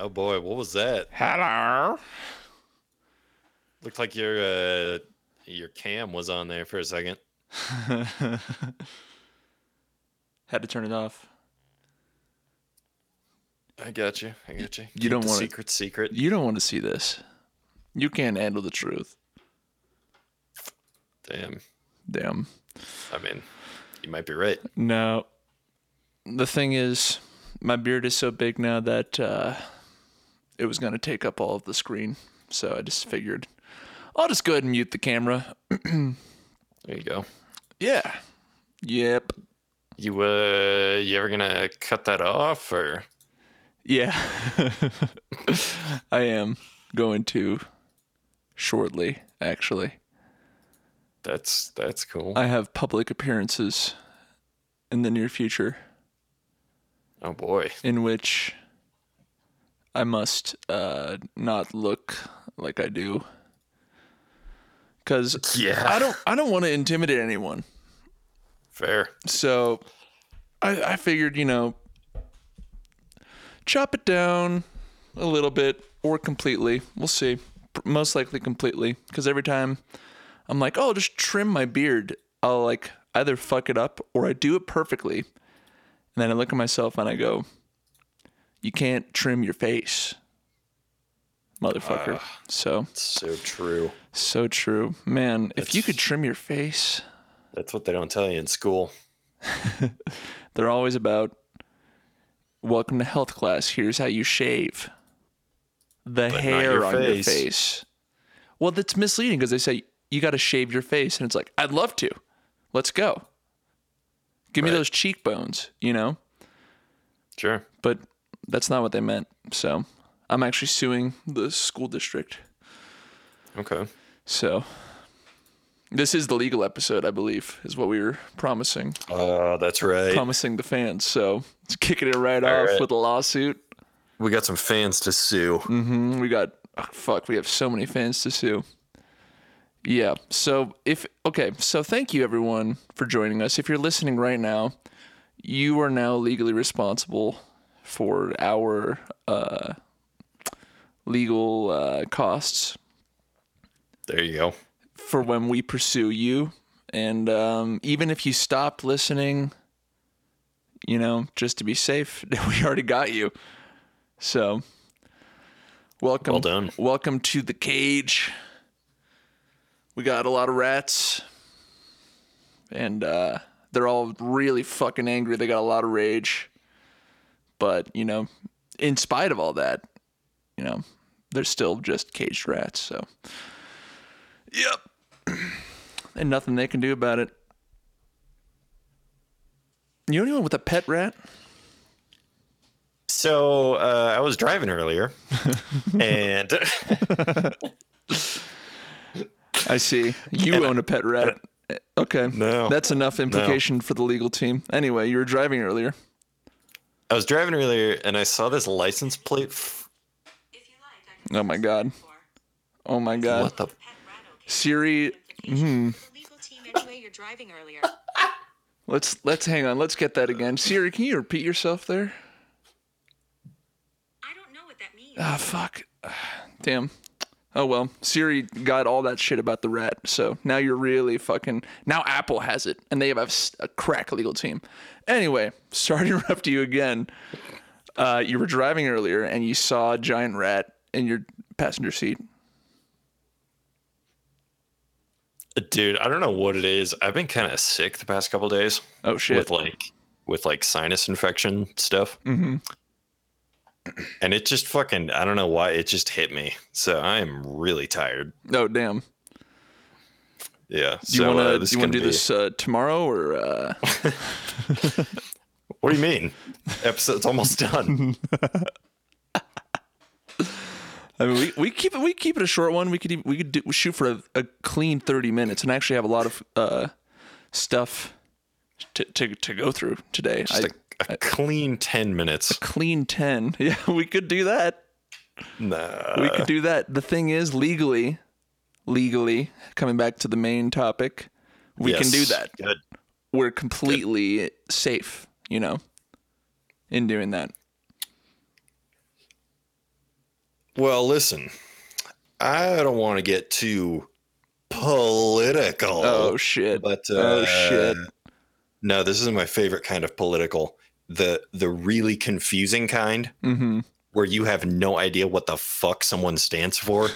Oh boy, what was that? Hello. Looked like your uh your cam was on there for a second. Had to turn it off. I got you. I got you. You Keep don't the wanna- secret secret. You don't want to see this. You can't handle the truth. Damn. Damn. I mean, you might be right. No. The thing is, my beard is so big now that uh, it was going to take up all of the screen. So I just figured I'll just go ahead and mute the camera. There you go. Yeah. Yep. You uh you ever gonna cut that off or Yeah. I am going to shortly, actually. that's that's cool. I have public appearances in the near future oh boy. in which I must uh, not look like I do. Cuz Yeah. I don't I don't want to intimidate anyone. Fair. So I I figured, you know, chop it down a little bit or completely. We'll see. Most likely completely cuz every time I'm like, "Oh, just trim my beard." I'll like either fuck it up or I do it perfectly. And then I look at myself and I go, "You can't trim your face." Motherfucker. Ah, so, So true. so true. Man, if you could trim your face, That's what they don't tell you in school. They're always about welcome to health class. Here's how you shave the not hair your on your face. face. Well, that's misleading because they say you got to shave your face, and it's like I'd love to. Let's go. Give me those cheekbones, you know. Sure. But that's not what they meant. So I'm actually suing the school district. Okay. So this is the legal episode, I believe, is what we were promising. Uh that's right. promising the fans. So it's kicking it right All off right. with a lawsuit. We got some fans to sue. Mm-hmm. We got oh, fuck. We have so many fans to sue. Yeah. So if okay, so thank you everyone for joining us. If you're listening right now, you are now legally responsible for our uh, legal uh, costs There you go. for when we pursue you. And um, even if you stopped listening, you know, just to be safe, we already got you. So, welcome. Well done. Welcome to the cage. We got a lot of rats, and uh, they're all really fucking angry. They got a lot of rage, but you know, in spite of all that, you know, they're still just caged rats. So, yep, and nothing they can do about it. You know anyone with a pet rat? So uh, I was driving earlier, and I see. You own a pet rat. Okay. No. That's enough implication for the legal team. Anyway, you were driving earlier. I was driving earlier, and I saw this license plate. F- Oh my god. Oh my god. what the? Siri, The legal team anyway, you're driving earlier. let's let's hang on. Let's get that again. Siri, can you repeat yourself there? I don't know what that means. Ah, fuck. Damn. Oh well, Siri got all that shit about the rat, so now you're really fucking. Now Apple has it, and they have a crack legal team. Anyway, sorry to interrupt you again. Uh, you were driving earlier, and you saw a giant rat in your passenger seat. Dude, I don't know what it is. I've been kind of sick the past couple days Oh shit! with like with like sinus infection stuff. mm-hmm. And it just fucking I don't know why it just hit me. So I am really tired. Oh damn! Yeah. Do you so, want uh, to this do you want to gonna do be- this uh, tomorrow or? Uh... What do you mean? Episode's almost done. I mean, we, we keep it we keep it a short one. We could even, we could do, shoot for a, a clean thirty minutes and actually have a lot of uh, stuff to, to to go through today. Just I, a, a clean ten minutes. A clean ten. Yeah, we could do that. Nah. We could do that. The thing is, legally, legally, coming back to the main topic, we can do that. Good. We're completely safe, you know, in doing that. Well, listen, I don't want to get too political. Oh shit. but oh uh, shit. No, this isn't my favorite kind of political. The the really confusing kind Mm-hmm. where you have no idea what the fuck someone stands for.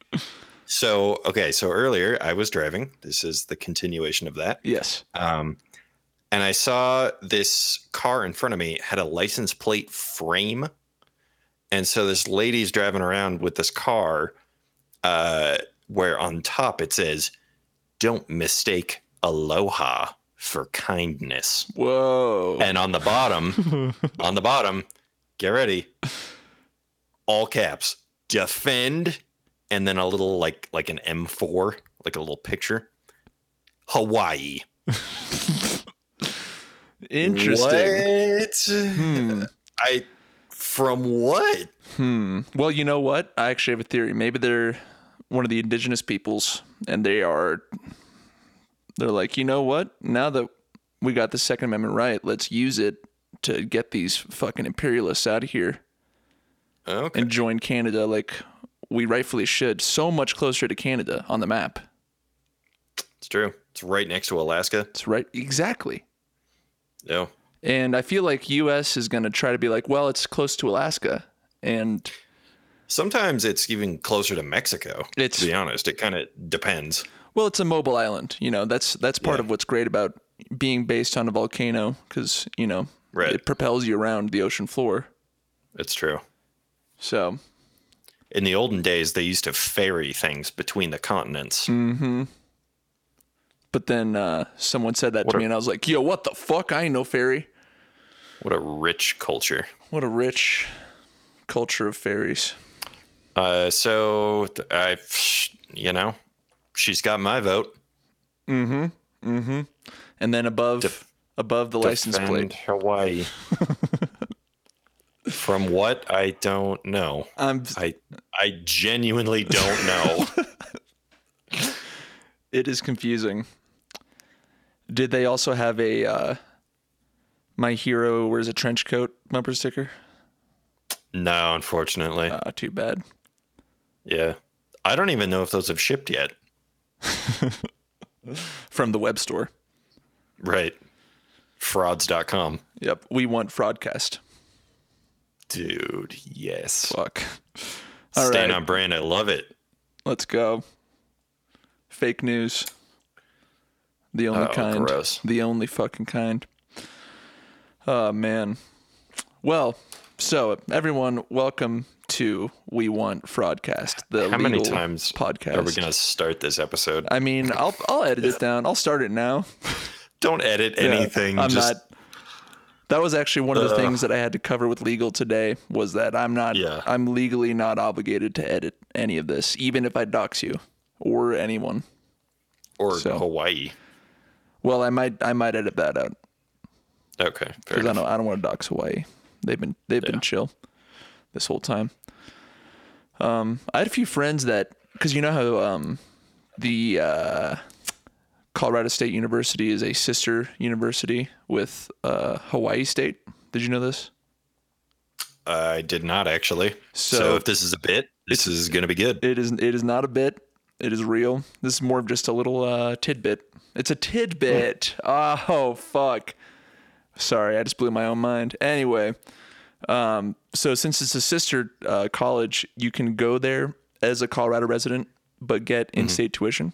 so, okay, so earlier I was driving. This is the continuation of that. Yes. Um, and I saw this car in front of me had a license plate frame. And so this lady's driving around with this car uh, where on top it says, Don't mistake aloha for kindness. Whoa. And on the bottom, on the bottom, get ready. All caps. Defend and then a little like like an M4, like a little picture. Hawaii. Interesting. What? Hmm. I from what? Hmm. Well, you know what? I actually have a theory. Maybe they're one of the indigenous peoples, and they are. They're like, you know what? Now that we got the Second Amendment right, let's use it to get these fucking imperialists out of here Okay. and join Canada like we rightfully should. So much closer to Canada on the map. It's true. It's right next to Alaska. It's right. Exactly. Yeah. And I feel like U.S. is going to try to be like, well, it's close to Alaska, and Sometimes it's even closer to Mexico. It's- to be honest. It kind of depends. Well, it's a mobile island. You know, that's that's part Yeah. of what's great about being based on a volcano because you know Right. it propels you around the ocean floor. It's true. So In the olden days, they used to ferry things between the continents. Mm. But then uh, someone said that What to a- me, and I was like, "Yo, what the fuck? I ain't no fairy." What a rich culture. What a rich culture of fairies. Uh, so I, you know, she's got my vote. Mm hmm. Mm hmm. And then above Def- above the license plate, Hawaii. From what I don't know. um, I I genuinely don't know. it is confusing. Did they also have a uh, "My hero wears a trench coat" bumper sticker? no, unfortunately. Ah, too bad. yeah. I don't even know if those have shipped yet. From the web store. Right. Frauds.com. Yep, we want Fraudcast. Dude, yes. Fuck. All Staying right. on brand. I love it. Let's go. Fake news. The only Oh, kind. gross. The only fucking kind. Oh man. Well, so everyone, welcome to We Want Fraudcast, the How many times podcast. are we going to start this episode? I mean, I'll I'll edit it down. I'll start it now. Don't edit Yeah, anything. I'm just not. That was actually one of the Ugh. things that I had to cover with legal today. Was that I'm not. Yeah. I'm legally not obligated to edit any of this, even if I dox you or anyone. or so. Hawaii. Well, I might. I might edit that out Okay, fair because I don't. I don't want to dox Hawaii. They've been. They've been chill this whole time. Um, I had a few friends that because you know how um, the uh, Colorado State University is a sister university with uh, Hawaii State. Did you know this? I did not actually. So, So- if this is a bit, this is going to be good. It is. It is not a bit. It is real. This is more of just a little uh, tidbit. It's a tidbit. Oh fuck. Sorry, I just blew my own mind. Anyway, um, so since it's a sister uh, college, you can go there as a Colorado resident, but get in-state tuition.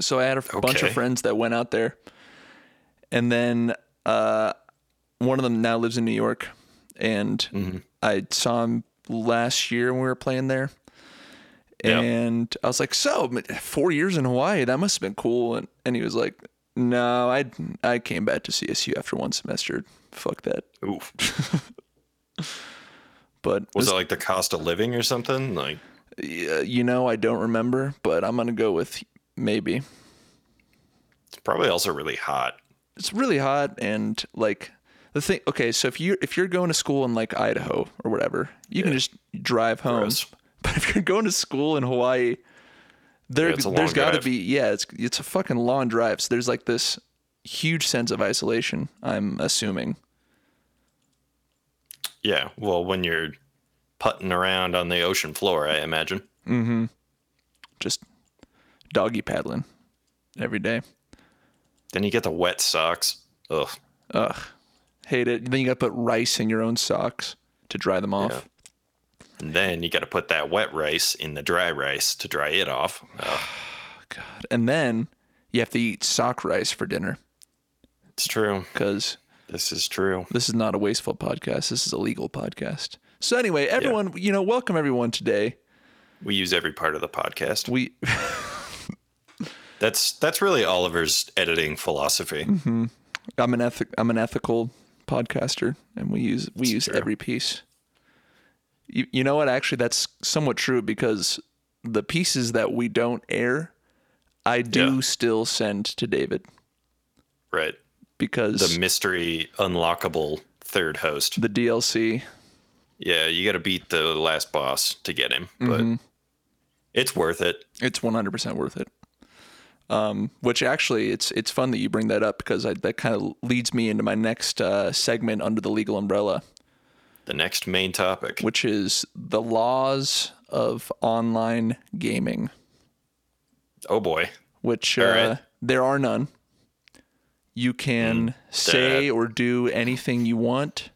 So I had a f- bunch of friends that went out there, and then uh, one of them now lives in New York, and I saw him last year when we were playing there. Yeah. And I was like, "So, four years in Hawaii, that must have been cool." And and he was like, "No, I I came back to CSU after one semester. Fuck that." Oof. But Was it like the cost of living or something? Like, yeah, you know, I don't remember, but I'm gonna go with maybe. it's probably also really hot. It's really hot and like the thing. Okay, so if you if you're going to school in like Idaho or whatever, you can just drive home. Gross. But if you're going to school in Hawaii, there Yeah, it's a long there's got to be yeah, it's it's a fucking long drive. So there's like this huge sense of isolation. I'm assuming. Yeah. Well, when you're putting around on the ocean floor. I imagine. Mm-hmm. Just doggy paddling every day. Then you get the wet socks. Ugh. Ugh, hate it. Then you got to put rice in your own socks to dry them off. And then you got to put that wet rice in the dry rice to dry it off. Ugh, God. And then you have to eat sock rice for dinner it's true. because This is true. this is not a wasteful podcast. This is a legal podcast. So anyway, everyone, you know, welcome everyone today. We use every part of the podcast. We That's that's really Oliver's editing philosophy. Mm-hmm. I'm an ethic I'm an ethical podcaster and we use we use true. every piece. You, you know what actually that's somewhat true because the pieces that we don't air I do Yeah. still send to David Right. Because The mystery unlockable third host. the DLC Yeah, you got to beat the last boss to get him, but Mm-hmm. it's worth it. It's 100% worth it. Um, which actually, it's it's fun that you bring that up because I, that kind of leads me into my next uh, segment under the legal umbrella, The next main topic. which is the laws of online gaming. Oh boy. Which uh, right. there are none. You can say or do anything you want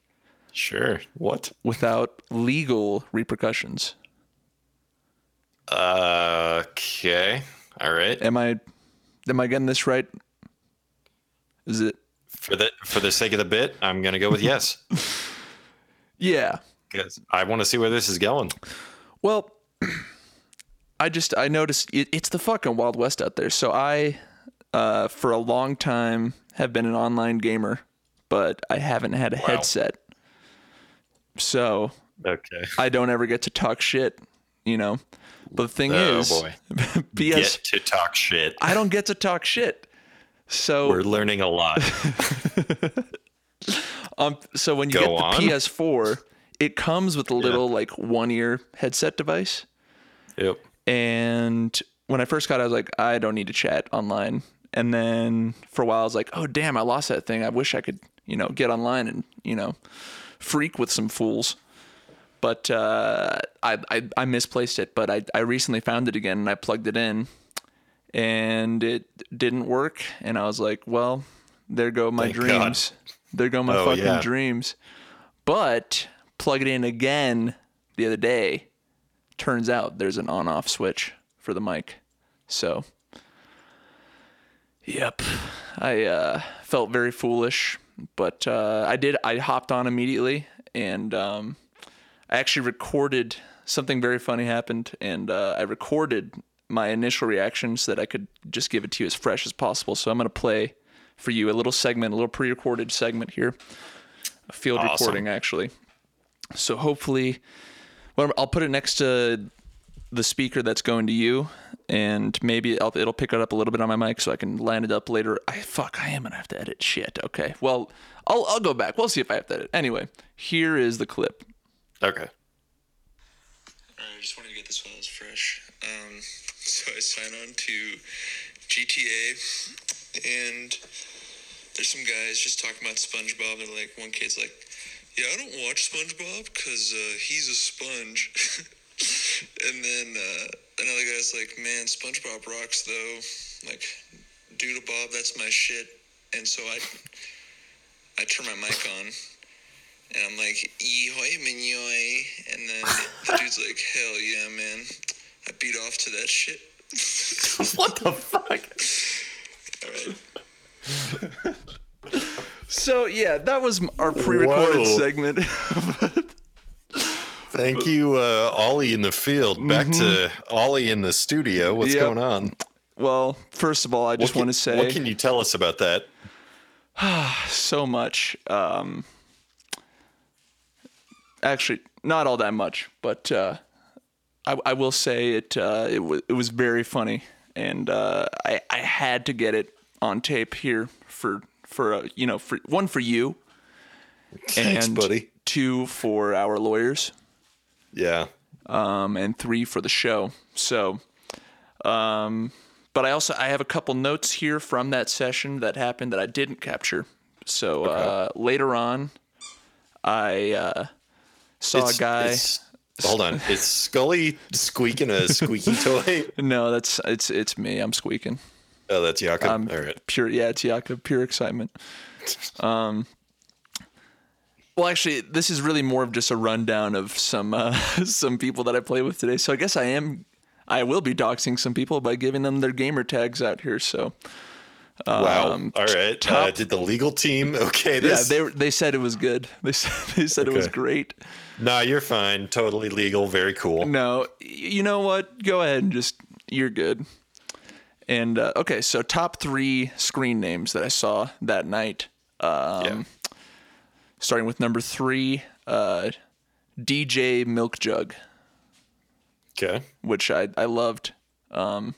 Sure. What? without legal repercussions. Uh, okay. All right. Am I am I getting this right? Is it? For the for the sake of the bit, I'm gonna go with yes Yeah. because I want to see where this is going. Well, I just I noticed it, it's the fucking wild west out there. So I, uh, for a long time, have been an online gamer, but I haven't had a headset. So Okay. I don't ever get to talk shit, you know. But the thing Oh is, boy. PS, Get to talk shit. I don't get to talk shit. So We're learning a lot. Um, so when you Go get the on. PS4, it comes with a little like one ear headset device. yep. And when I first got it, I was like, I don't need to chat online. And then for a while, I was like, oh, damn, I lost that thing. I wish I could, you know, get online and, you know, freak with some fools. But uh, I, I, I misplaced it. But I, I recently found it again and I plugged it in and it didn't work. And I was like, well, there go my Thank God. dreams. There go my Oh, fucking yeah. dreams. But plug it in again the other day. Turns out there's an on off switch for the mic. So, yep. I uh, felt very foolish, but uh, I did. I hopped on immediately and um, I actually recorded something very funny happened. And uh, I recorded my initial reaction so that I could just give it to you as fresh as possible. So, I'm going to play for you a little segment, a little pre recorded segment here, a field Awesome. recording actually. So, hopefully, well, I'll put it next to the speaker that's going to you, and maybe I'll, it'll pick it up a little bit on my mic, so I can line it up later. I fuck, I am gonna have to edit shit. Okay, well, I'll I'll go back. We'll see if I have to edit. Anyway, here is the clip. Okay. Alright, I just wanted to get this while it's fresh. Um, so I sign on to GTA, and there's some guys just talking about SpongeBob. They're like, one kid's like, "Yeah, I don't watch SpongeBob because uh, he's a sponge." and then uh, another guy's like, "Man, SpongeBob rocks though. Like, Doodle Bob, that's my shit." And so I, I turn my mic on. And I'm like, "Yehoy, minyoy," and then the dude's like, "Hell yeah, man! I beat off to that shit." what the fuck? All right. So yeah, that was our pre-recorded Whoa. segment. Thank you, uh, Ollie in the field. Back to Ollie in the studio. What's Yep. going on? well, first of all, I just want to say what can you tell us about that? so much. Um, actually, not all that much, but uh, I, I will say it. Uh, it, w- it was very funny, and uh, I I had to get it on tape here for for uh, you know for one for you Thanks, and buddy. two for our lawyers Yeah. um, and three for the show. So, um, but I also I have a couple notes here from that session that happened that I didn't capture. So uh, later on, I uh, saw It's- a guy. Hold on. Is Scully squeaking a squeaky toy? No, that's it's it's me. I'm squeaking. Oh, that's Jakob. All right. pure. Yeah, it's Jakob. Pure excitement. Um. Well, actually, this is really more of just a rundown of some uh, some people that I play with today. So I guess I am, I will be doxing some people by giving them their gamer tags out here. So Wow. Um, All right. Uh, did the legal team okay yeah, they they said it was good. They said they said it was great. nah, you're fine. Totally legal. Very cool. No, you know what? Go ahead and just you're good. And uh, okay, so top three screen names that I saw that night. Um, yeah. Starting with number three, uh, DJ Milk Jug, Okay. which I I loved. Um,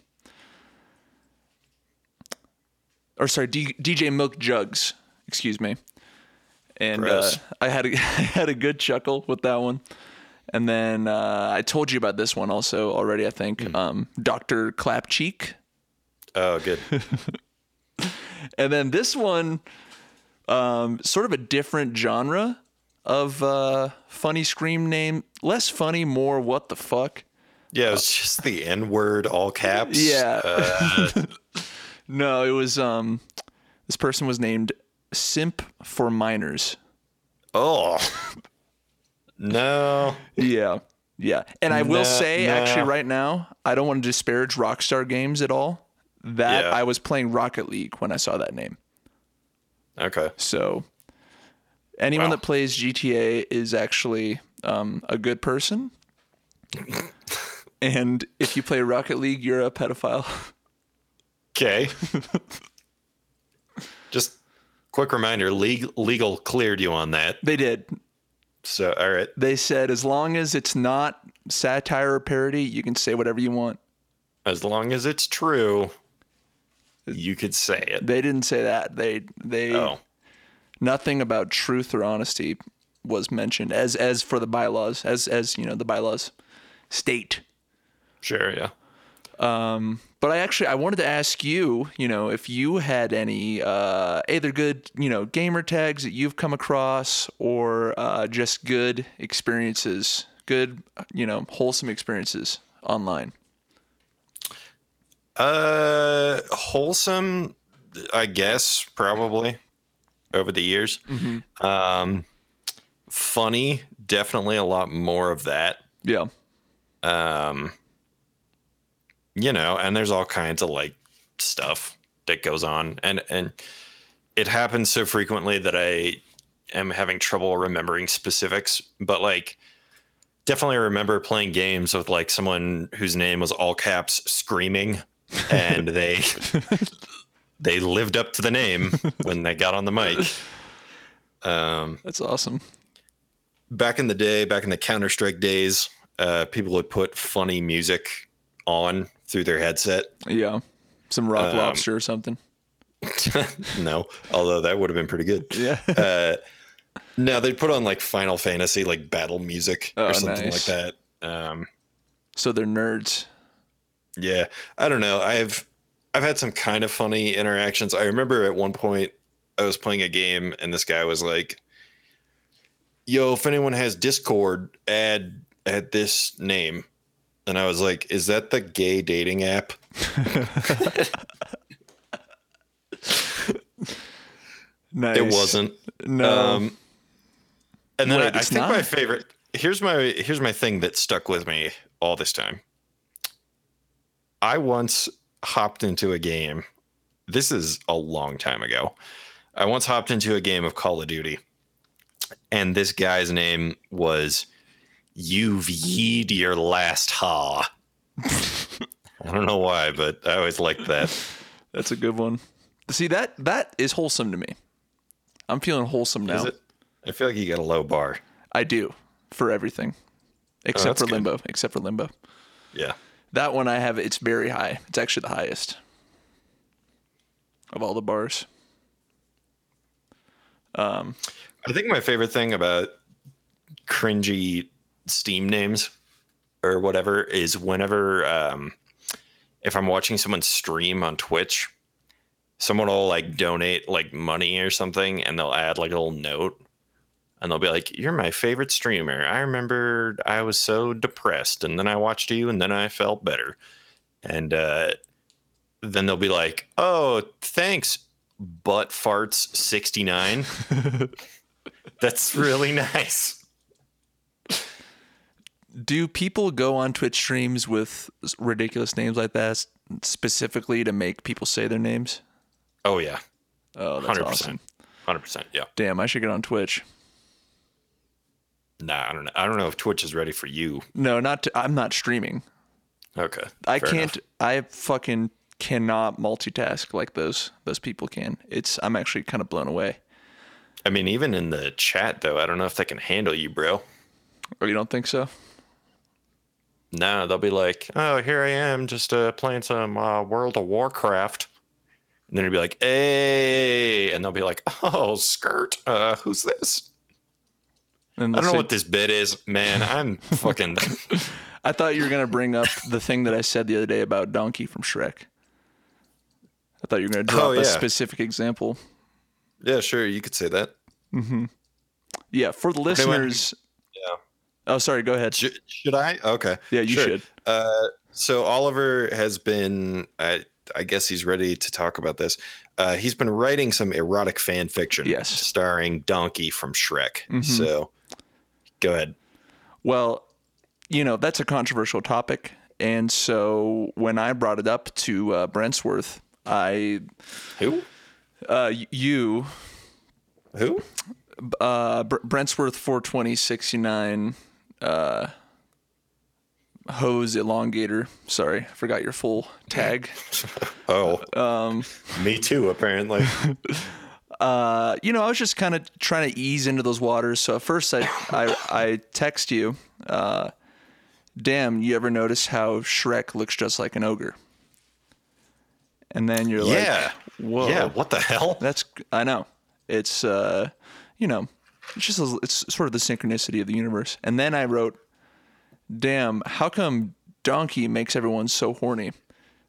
or sorry, D, DJ Milk Jugs, excuse me. And uh, I had a, I had a good chuckle with that one. And then uh, I told you about this one also already. I think um, Doctor Clapcheek. Oh, good. And then this one, um, sort of a different genre of uh, funny scream name. Less funny, more what the fuck. Yeah, it was just the N word, all caps. Yeah. Uh, No, it was um, this person was named Simp for Minors. oh. No. Yeah, yeah. And I will No, say, no. actually, right now, I don't want to disparage Rockstar Games at all. That Yeah. I was playing Rocket League when I saw that name. Okay. So anyone Wow. that plays GTA is actually um, a good person. and if you play Rocket League, you're a pedophile. Okay. just quick reminder legal, legal cleared you on that. they did. So, all right. They said as long as it's not satire or parody, you can say whatever you want. As long as it's true, you could say it. They didn't say that. They they Oh. nothing about truth or honesty was mentioned as as for the bylaws as as you know the bylaws state. Sure, yeah. Um, but I actually I wanted to ask you, you know, if you had any uh, either good, you know, gamer tags that you've come across, or uh, just good experiences, good, you know, wholesome experiences online. Uh, wholesome, I guess, probably over the years. Um, funny, definitely a lot more of that. Yeah, Um, you know, and there's all kinds of like stuff that goes on, and and it happens so frequently that I am having trouble remembering specifics. But like, definitely remember playing games with like someone whose name was all caps screaming, and they they lived up to the name when they got on the mic. Um, that's awesome. back in the day, back in the Counter Strike days, uh, people would put funny music on through their headset. Yeah, some rock Um, lobster or something. no, although that would have been pretty good. Yeah, Uh, no, they'd put on like Final Fantasy, like battle music Oh, or something nice. like that. Um, so they're nerds. Yeah, I don't know. I've I've had some kind of funny interactions. I remember at one point I was playing a game and this guy was like, "Yo, if anyone has Discord, add add this name." And I was like, "Is that the gay dating app?" Nice. It wasn't. No. Um, and then Wait, I, I think my favorite here's my here's my thing that stuck with me all this time. I once hopped into a game. This is a long time ago. I once hopped into a game of Call of Duty, and this guy's name was "You've yeed your last ha." I don't know why, but I always liked that. That's a good one. See that that is wholesome to me. I'm feeling wholesome now. Is it? I feel like you got a low bar. I do for everything, oh, except Oh, for good. limbo. Except for limbo. Yeah. That one I have. It's very high. It's actually the highest of all the bars. I think my favorite thing about cringy Steam names or whatever is whenever um, if I'm watching someone stream on Twitch, someone will like donate like money or something and they'll add like a little note. And they'll be like, "You're my favorite streamer. I remember I was so depressed, and then I watched you, and then I felt better." And uh, then they'll be like, "Oh, thanks, butt farts 69." That's really nice. Do people go on Twitch streams with ridiculous names like that specifically to make people say their names? Oh yeah, Oh, that's hundred awesome. hundred percent. Yeah. Damn, I should get on Twitch. Nah, I don't know. I don't know if Twitch is ready for you. No, not. To, I'm not streaming. Okay. I can't. enough. I fucking cannot multitask like those those people can. It's. I'm actually kind of blown away. I mean, even in the chat though, I don't know if they can handle you, bro. Or Oh, you don't think so? No, they'll be like, "Oh, here I am, just uh, playing some uh, World of Warcraft," and then you'll be like, "Hey," and they'll be like, "Oh, skirt, uh, who's this?" I don't know what this bit is, man. I'm fucking. I thought you were gonna bring up the thing that I said the other day about Donkey from Shrek. I thought you were gonna drop Oh, a specific example. yeah, sure, you could say that. Yeah, for the listeners. Yeah. Oh, sorry. Go ahead. Should, should I? Okay. Yeah, you sure. should. Uh, so Oliver has been, I, I guess he's ready to talk about this. Uh, he's been writing some erotic fan fiction, Yes. starring Donkey from Shrek. Mhm. So, go ahead. Well, you know that's a controversial topic, and so when I brought it up to uh, Brentsworth, I, Who? uh, you, Who? uh, Brentsworth four twenty sixty nine, uh, hose elongator. Sorry, I forgot your full tag. Oh, um, me too. Apparently. uh, you know, I was just kind of trying to ease into those waters. So at first, I I, I text you, uh, "Damn, you ever notice how Shrek looks just like an ogre?" And then you're yeah. like, "Whoa, Yeah. What the hell? that's I know." It's uh, you know, it's just a, it's sort of the synchronicity of the universe. And then I wrote, "Damn, how come Donkey makes everyone so horny?"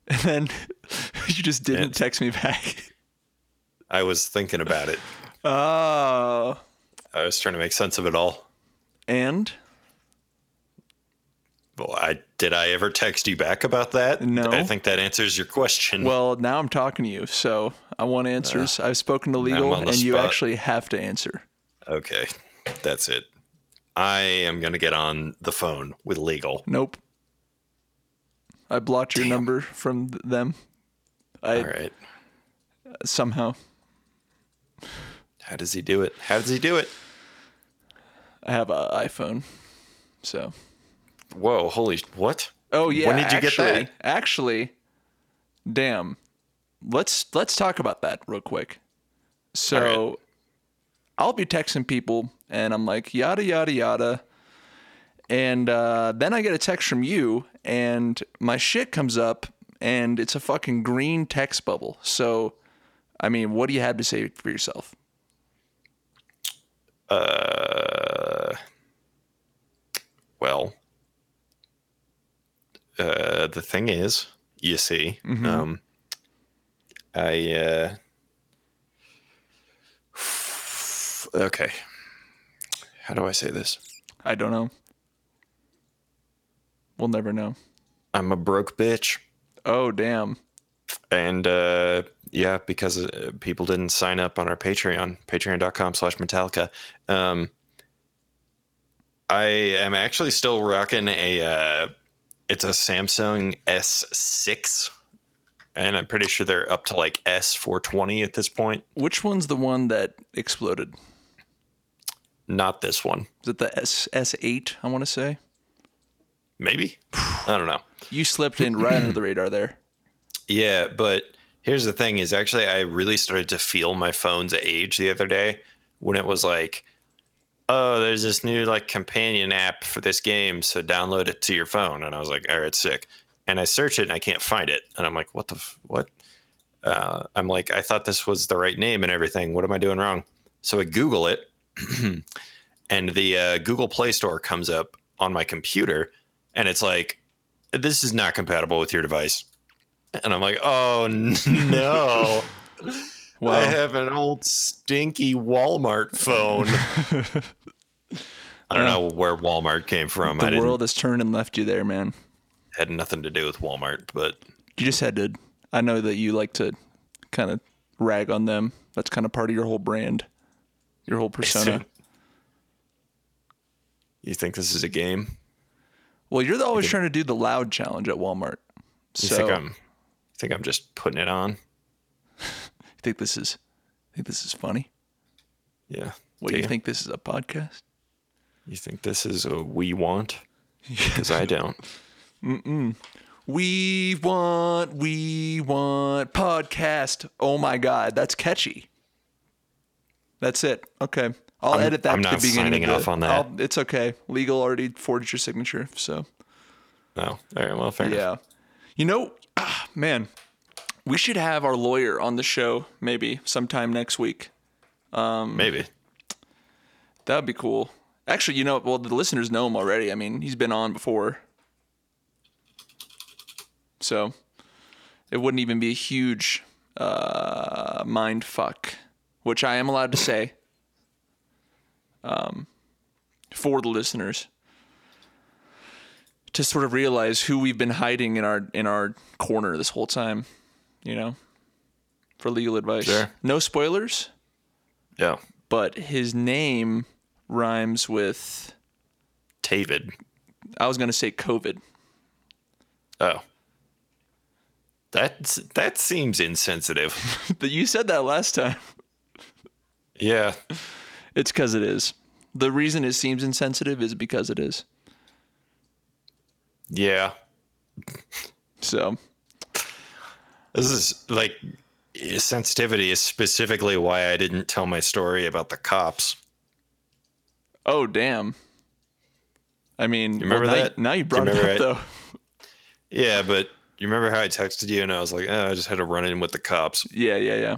And then you just didn't text me back. I was thinking about it. Oh. I was trying to make sense of it all. And Well, I did. I ever text you back about that? No. I think that answers your question. well, now I'm talking to you, so I want answers. Uh, I've spoken to legal, and you spot. actually have to answer. Okay, that's it. I am going to get on the phone with legal. Nope. I blocked your number from them. I All right. somehow How does he do it? How does he do it? I have a iPhone, so. Whoa, holy what? Oh yeah. When did you get that? Actually, damn. Let's let's talk about that real quick. So, right. I'll be texting people, and I'm like yada yada yada, and uh, then I get a text from you, and my shit comes up, and it's a fucking green text bubble. So, I mean, what do you have to say for yourself? Uh, well, uh, the thing is, you see, um, I, uh, okay. How do I say this? I don't know. We'll never know. I'm a broke bitch. Oh damn. And uh yeah because uh, people didn't sign up on our patreon patreon.com slash metallica um i am actually still rocking a uh it's a samsung s6 and i'm pretty sure they're up to like s420 at this point Which one's the one that exploded? not this one Is it the S S8? I want to say. maybe i don't know You slipped in right under the radar there. Yeah, but here's the thing is actually I really started to feel my phone's age the other day when it was like, oh, there's this new like companion app for this game, so download it to your phone. And I was like, all right, sick. And I search it and I can't find it. And I'm like, what the f- what? Uh, I'm like, I thought this was the right name and everything. What am I doing wrong? So I Google it, and the uh, Google Play Store comes up on my computer, and it's like, this is not compatible with your device. And I'm like, oh no. Wow. I have an old stinky Walmart phone. I don't uh, know where Walmart came from. The didn't world has turned and left you there, man. had nothing to do with Walmart, but You just had to. I know that you like to kind of rag on them. That's kind of part of your whole brand, your whole persona. you think this is a game? Well, you're always trying to do the loud challenge at Walmart. You So think I'm think I'm just putting it on? you think this is, think this is funny? Yeah. What Do you think this is a podcast? You think this is a we want? Because I don't. We want, we want podcast. Oh my god, that's catchy. That's it. Okay, I'll I'm- edit that. I'm to not the beginning signing of the- off on that. I'll- it's okay. Legal already forged your signature, so No. All right. Well, fair enough. yeah. You know, ah, man, we should have our lawyer on the show maybe sometime next week. Um, Maybe. That'd be cool. Actually, you know, well, the listeners know him already. I mean, he's been on before. So it wouldn't even be a huge uh, mind fuck, which I am allowed to say um, for the listeners to sort of realize who we've been hiding in our in our corner this whole time, you know, for legal advice. Sure. No spoilers Yeah. but his name rhymes with David. I was gonna say COVID. Oh. That's that seems insensitive. But you said that last time. yeah. It's because it is. The reason it seems insensitive is because it is. Yeah. So This is like sensitivity is specifically why I didn't tell my story about the cops. oh damn. I mean, You remember well, that? Now you Do you brought it up it? though. Yeah, but you remember how I texted you and I was like, oh, I just had to run in with the cops. Yeah, yeah, yeah.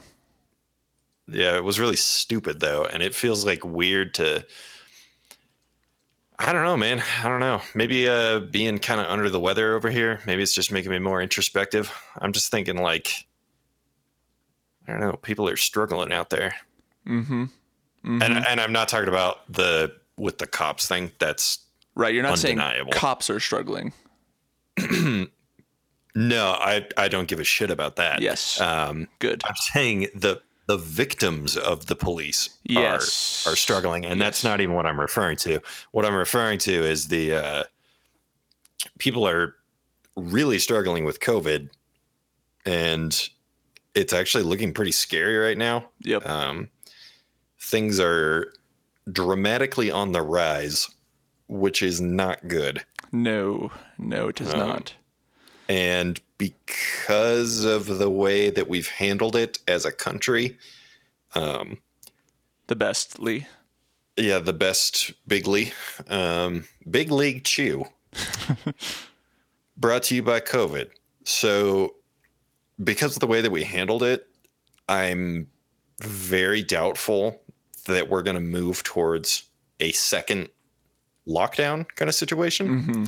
Yeah, it was really stupid though, and it feels like weird to. I don't know, man. I don't know. Maybe uh, being kind of under the weather over here. Maybe it's just making me more introspective. I'm just thinking like, I don't know. People are struggling out there, Mm-hmm. and and I'm not talking about the with the cops thing. That's Right. You're not Undeniable. saying cops are struggling. no, I I don't give a shit about that. Yes. Um, Good. I'm saying the the victims of the police Yes. are are struggling, and that's not even what I'm referring to. What I'm referring to is the uh, people are really struggling with COVID, and it's actually looking pretty scary right now. Yep. Um, things are dramatically on the rise, which is not good. no, no, it is Um, not. And because of the way that we've handled it as a country, um, The best, Lee. yeah, the best big league, um, big league chew, brought to you by COVID. So, because of the way that we handled it, I'm very doubtful that we're going to move towards a second lockdown kind of situation. Mm-hmm.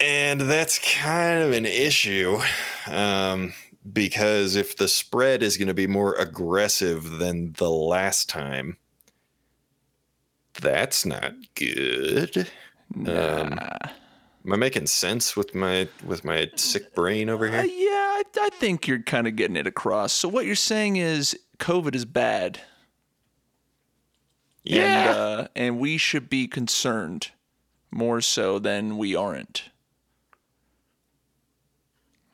And that's kind of an issue um, because if the spread is going to be more aggressive than the last time, that's not good. Um, am I making sense with my with my sick brain over Uh, here? yeah, I, I think you're kind of getting it across. So what you're saying is COVID is bad. And, uh, and we should be concerned more so than we aren't.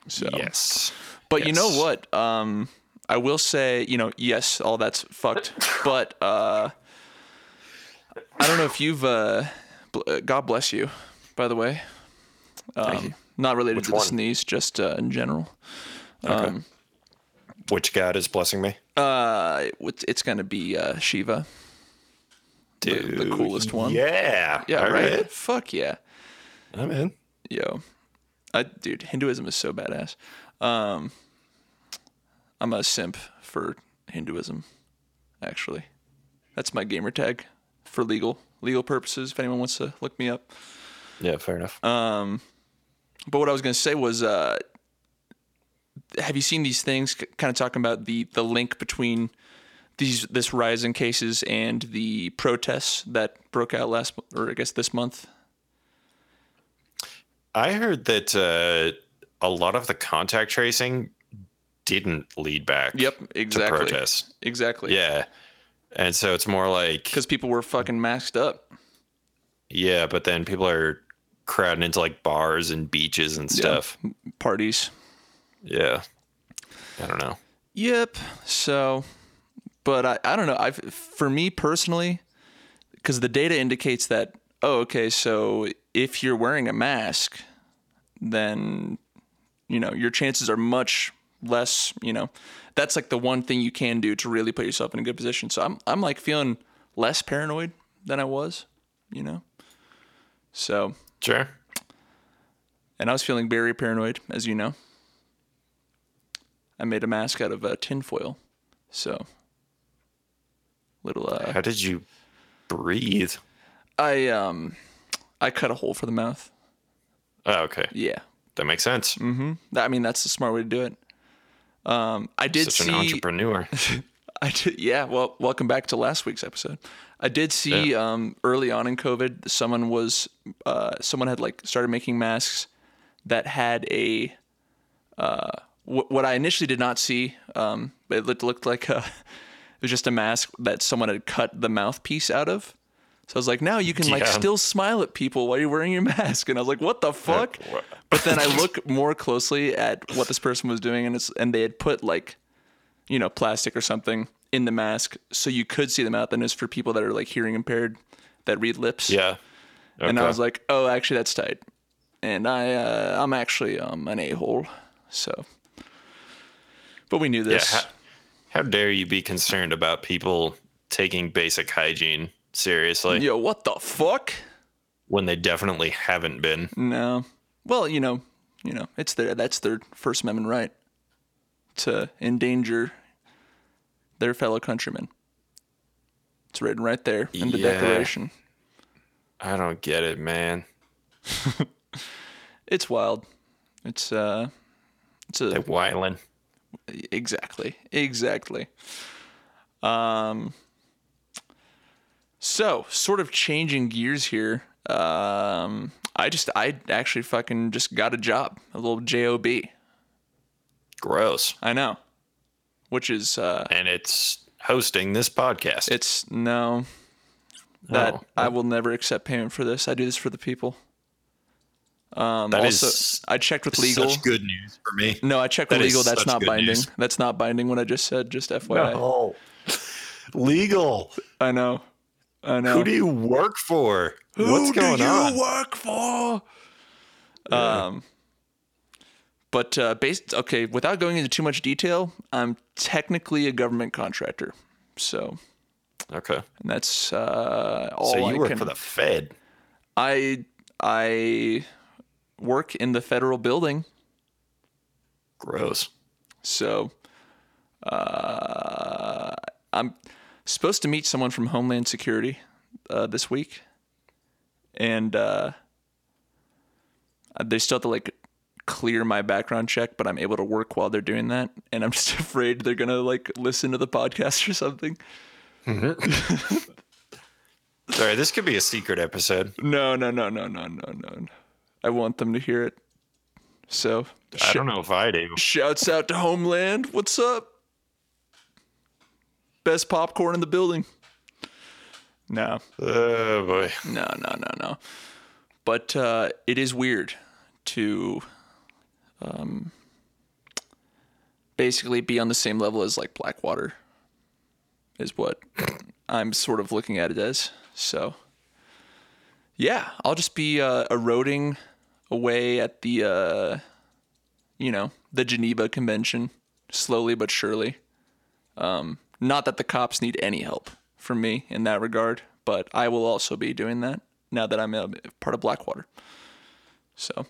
So, yes. but you know what? Um, I will say, you know, yes, all that's fucked. But uh, I don't know if you've. Uh, bl- uh, God bless you, by the way. Um. Not related Which to the one? sneeze, just uh, in general. Okay. Which God is blessing me? Uh, it's, it's gonna be uh, Shiva. The- the coolest one. Yeah. Yeah, All right? Fuck yeah. I'm in. Yo. I dude, Hinduism is so badass. Um I'm a simp for Hinduism, actually. That's my gamer tag for legal legal purposes if anyone wants to look me up. Yeah, fair enough. But what I was gonna say was uh have you seen these things kind of talking about the the link between these this rise in cases and the protests that broke out last or I guess this month? I heard that uh, a lot of the contact tracing didn't lead back. Yep, exactly. To protests. Exactly. Yeah, and so it's more like Because people were fucking masked up. yeah, but then people are crowding into like bars and beaches and stuff. Parties. Yeah, I don't know. Yep. So, but I, I don't know. I for me personally, because the data indicates that oh okay, so if you're wearing a mask, then you know your chances are much less. You know, that's like the one thing you can do to really put yourself in a good position. So I'm I'm like feeling less paranoid than I was. You know. So Sure. and I was feeling very paranoid, as you know. I made a mask out of uh, tinfoil, so little. Uh, How did you breathe? I um, I cut a hole for the mouth. Oh, okay, Yeah, that makes sense. Mm-hmm. I mean that's the smart way to do it. Um, I did Such see. an entrepreneur. I did, yeah. Well, welcome back to last week's episode. I did see um, early on in COVID, someone was uh, someone had like started making masks that had a uh, wh- what I initially did not see. Um, it looked, looked like a, it was just a mask that someone had cut the mouthpiece out of. So I was like, now you can like Yeah. still smile at people while you're wearing your mask, and I was like, what the fuck? but then I look more closely at what this person was doing, and it's and they had put like you know, plastic or something in the mask so you could see the mouth and it's for people that are like hearing impaired that read lips. yeah. And I was like, "Oh, actually that's tight." And I uh, I'm actually um an a-hole. So But we knew yeah. this. How, how dare you be concerned about people taking basic hygiene seriously Yo, what the fuck? when they definitely haven't been? No. Well, you know, you know, it's their that's their First Amendment right to endanger their fellow countrymen. It's written right there in the Yeah. Declaration. I don't get it, man. It's wild. It's uh, it's a They whiling. exactly, exactly. Um. So, sort of changing gears here. Um, I just, I actually fucking just got a job, a little job. Gross. I know, which is uh, And it's hosting this podcast. it's no that Oh. I will never accept payment for this. I do this for the people. Um, That is also, I checked with legal. Such good news for me. No, I checked That with is legal. That's not binding. news. That's not binding. What I just said, just FYI. Oh. Legal. I know. I know. Who do you work for? What's going do you on? work for? Um, but uh, based okay, without going into too much detail, I'm technically a government contractor. So, Okay. and that's uh, all So you I work can. for the Fed. I I work in the federal building. Gross. So, uh, I'm supposed to meet someone from Homeland Security uh, this week, and uh, they still have to like clear my background check, but I'm able to work while they're doing that, and I'm just afraid they're gonna like listen to the podcast or something. Sorry, this could be a secret episode. No, no, no, no, no, no, no. I want them to hear it. So, I don't know if I do. Shouts out to Homeland. What's up? Best popcorn in the building. No, Oh boy. no, no, no, no. But uh, it is weird to um, basically be on the same level as like Blackwater, is what I'm sort of looking at it as. So, yeah, I'll just be uh, eroding away at the, uh, you know, the Geneva Convention, slowly but surely. Um, not that the cops need any help from me in that regard, but I will also be doing that now that I'm a part of Blackwater. So,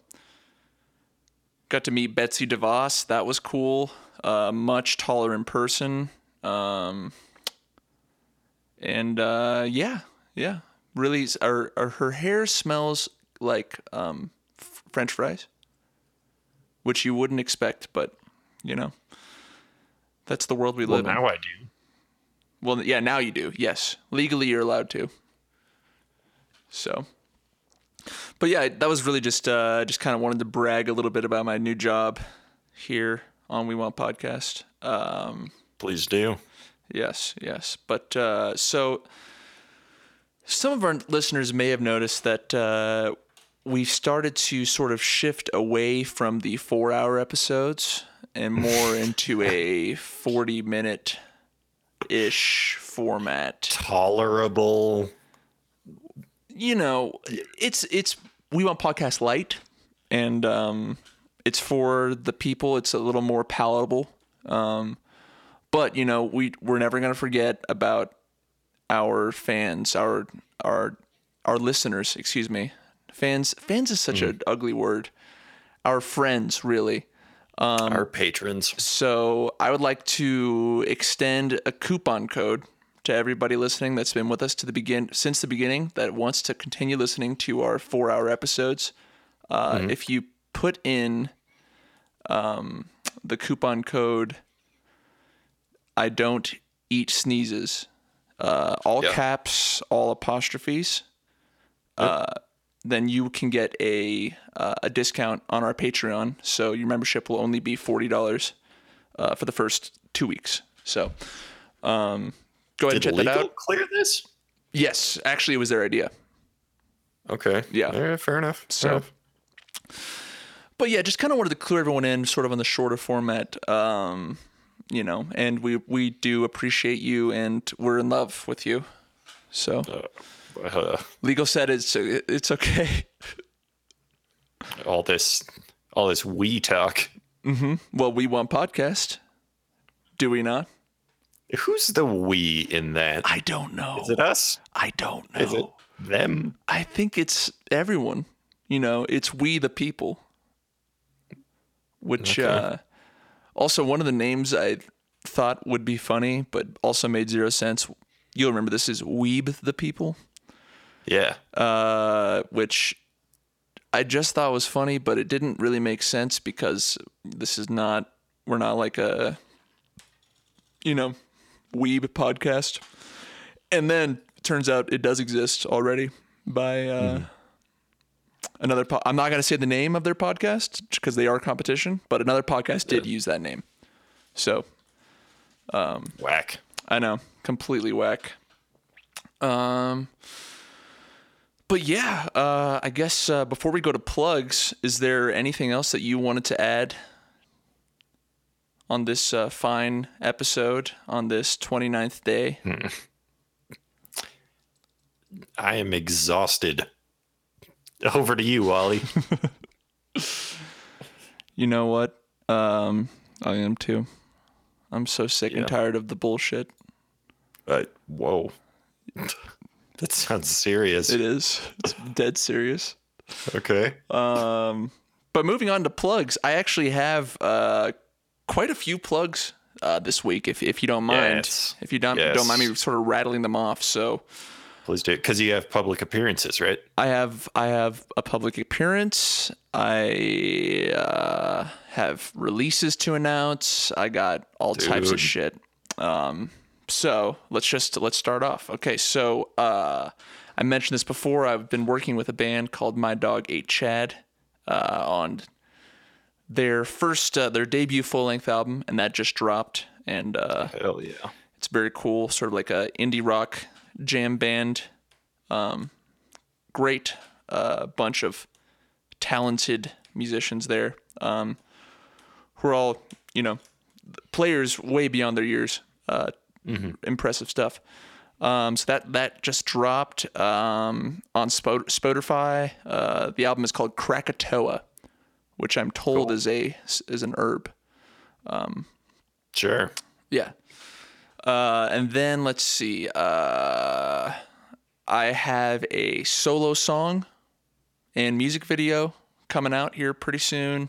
got to meet Betsy DeVos. That was cool. Uh, much taller in person. Um, and uh, yeah, yeah, really, her, her hair smells like um, f- French fries, which you wouldn't expect, but you know. That's the world we Well, live in. now I do. Well, yeah, now you do. Yes, legally you're allowed to. So, but yeah, that was really just uh, just kind of wanted to brag a little bit about my new job here on We Want Podcast. Um, Please do. yes, yes. But uh, so some of our listeners may have noticed that uh, we've started to sort of shift away from the four-hour episodes and more into a forty-minute ish format. Tolerable. you know, it's it's we want podcast light, and um, it's for the people. It's a little more palatable, um, but you know, we we're never gonna forget about our fans, our our our listeners. Excuse me, fans. Fans is such an ugly word. Our friends, really. Our patrons. So I would like to extend a coupon code to everybody listening that's been with us to the begin since the beginning that wants to continue listening to our four hour episodes. Uh, If you put in um, the coupon code, I don't eat sneezes, uh, all Yeah. caps, all apostrophes. Uh, then you can get a uh, a discount on our Patreon. So your membership will only be forty dollars uh, for the first two weeks. So um, go ahead Did and check that out. clear this? Yes, actually, it was their idea. Okay. Yeah. Right, fair enough. So- Fair enough. But yeah, just kind of wanted to clear everyone in, sort of on the shorter format. Um, you know, and we we do appreciate you, and we're in love with you. So Uh, legal said it's it's okay. all this, all this we talk. Well, we want podcast. Do we not? Who's the we in that? I don't know. Is it us? I don't know. Is it them? I think it's everyone. You know, it's we the people. Which uh also one of the names I thought would be funny, but also made zero sense. You'll remember this is Weeb the people, Yeah. uh, which I just thought was funny, but it didn't really make sense because this is not we're not like a you know Weeb podcast. And then turns out it does exist already by uh, another. Po- I'm not going to say the name of their podcast because they are competition, but another podcast did use that name. So Whack. I know, completely whack. Um, but yeah, uh, I guess uh, before we go to plugs, is there anything else that you wanted to add on this uh, fine episode on this 29th day? I am exhausted. Over to you, Wally. You know what? Um, I am too. I'm so sick Yeah. and tired of the bullshit. uh, whoa. that sounds serious. It is. It's dead serious. Okay. Um, but moving on to plugs, I actually have uh, quite a few plugs uh, this week. If if you don't mind, Yes. if you don't Yes. don't mind me sort of rattling them off. So Please do. Because you have public appearances, right? I have I have a public appearance. I uh, have releases to announce. I got all types of shit. Um, so let's just let's start off. Okay, so uh, I mentioned this before. I've been working with a band called My Dog Ate Chad uh, on their first uh, their debut full length album, and that just dropped. And uh, Hell yeah. it's very cool, sort of like a indie rock jam band. Um, great uh, bunch of talented musicians there, um, who are all you know players way beyond their years. Uh, Impressive stuff. Um, so that that just dropped um, on Spot- Spotify. Uh, the album is called Krakatoa, which I'm told is a is an herb. Sure. Yeah. Uh, and then let's see. Uh, I have a solo song and music video coming out here pretty soon.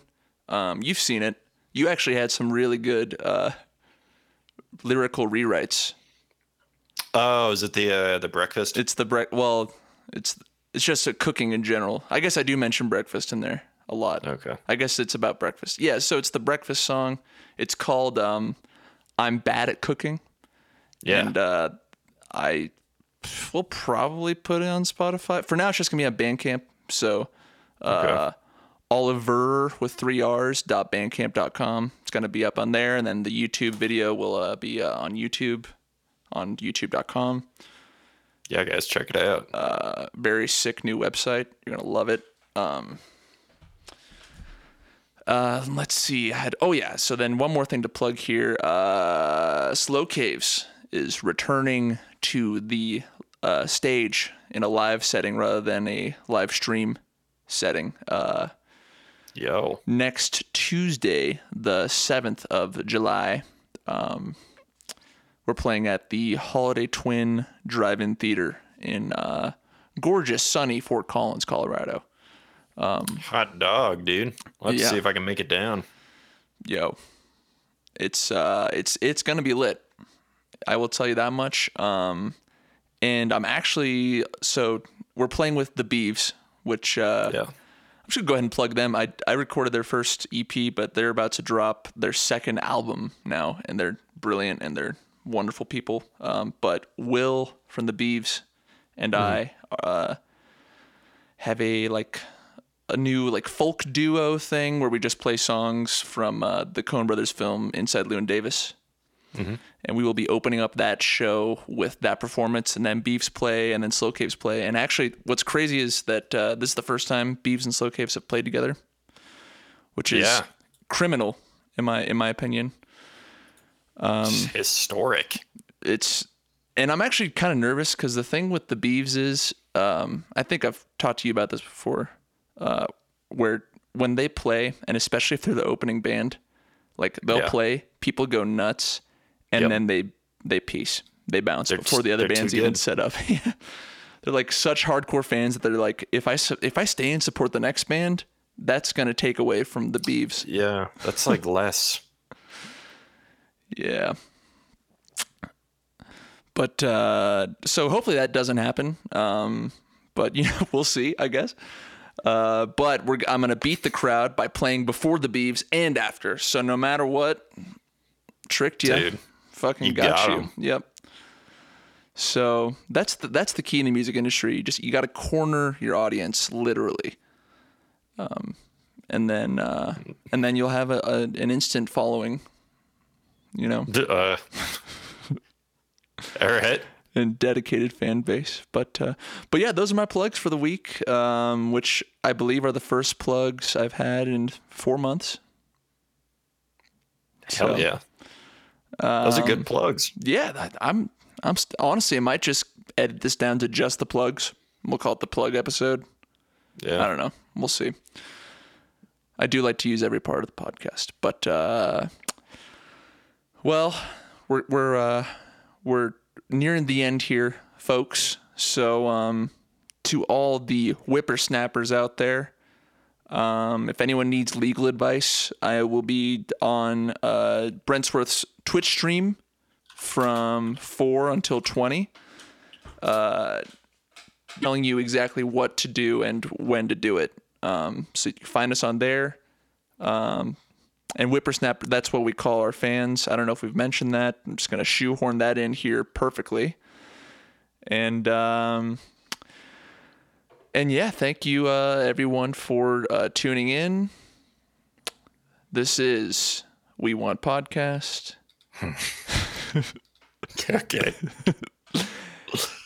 Um, you've seen it. You actually had some really good uh, lyrical rewrites. Oh, is it the uh, the breakfast? It's the bre- well, it's it's just a cooking in general. I guess I do mention breakfast in there. a lot. Okay. I guess it's about breakfast. Yeah, so it's the breakfast song. It's called um, "I'm Bad at Cooking," Yeah. and uh, I will probably put it on Spotify. For now, it's just gonna be on Bandcamp. So uh, Okay. Oliver with three R's dot bandcamp.com. It's gonna be up on there, and then the YouTube video will uh, be uh, on YouTube on YouTube.com. yeah, guys, check it out. Uh, very sick new website. You're gonna love it. Um, uh, let's see. I had oh yeah. So then one more thing to plug here. Uh, Slow Caves is returning to the uh, stage in a live setting rather than a live stream setting. Uh, Yo. next Tuesday, the 7th of July, um, we're playing at the Holiday Twin Drive In Theater in uh, gorgeous, sunny Fort Collins, Colorado. Hot dog, dude. Let's Yeah. see if I can make it down. Yo, it's uh, it's it's gonna be lit. I will tell you that much. Um, and I'm actually so we're playing with the Beeves, which uh, Yeah. I'm just gonna go ahead and plug them. I I recorded their first EP, but they're about to drop their second album now, and they're brilliant and they're wonderful people. Um, but Will from the Beeves and I uh, have a like a new like folk duo thing where we just play songs from uh, the Coen Brothers film Inside Llewyn Davis. And we will be opening up that show with that performance, and then Beefs play, and then Slow Caves play. And actually, what's crazy is that uh, this is the first time Beefs and Slow Caves have played together, which is Yeah. criminal in my in my opinion. It's historic. it's and I'm actually kind of nervous because the thing with the Beeves is um, I think I've talked to you about this before, uh, where when they play and especially if they're the opening band, like they'll Yeah. play, people go nuts, and Yep. then they they peace, they bounce They're before just- the other bands even good. set up. they're like such hardcore fans that they're like, if I if I stay and support the next band, that's gonna take away from the Beeves. Yeah. That's like less. Yeah. But uh, so hopefully that doesn't happen. Um, but you know, we'll see, I guess. Uh, but we're I'm gonna beat the crowd by playing before the Beeves and after. So no matter what, tricked you, Dude, fucking you got, got you. Yep. So that's the that's the key in the music industry. You just you got to corner your audience literally. Um, and then uh, and then you'll have a, a an instant following. You know. Uh, all right. and dedicated fan base. But uh, but yeah, those are my plugs for the week, um, which I believe are the first plugs I've had in four months. Hell So, yeah. Those are Um, good plugs. Yeah, I'm I'm st- honestly I might just edit this down to just the plugs. We'll call it the plug episode. Yeah. I don't know. We'll see. I do like to use every part of the podcast, but uh, well, we're we're uh, we're nearing the end here, folks. So um, to all the whippersnappers out there, um, if anyone needs legal advice, I will be on uh, Brentsworth's Twitch stream from four until twenty telling you exactly what to do and when to do it. Um, so you can find us on there. Um, and Whippersnapper, that's what we call our fans. I don't know if we've mentioned that. I'm just going to shoehorn that in here perfectly. And um, and yeah, thank you uh, everyone for uh, tuning in. This is We Want Podcast. Okay.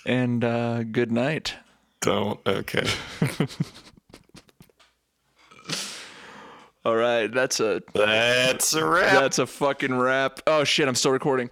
And uh, good night. Don't. Okay. All right, that's a That's a wrap. That's a fucking wrap. Oh shit, I'm still recording.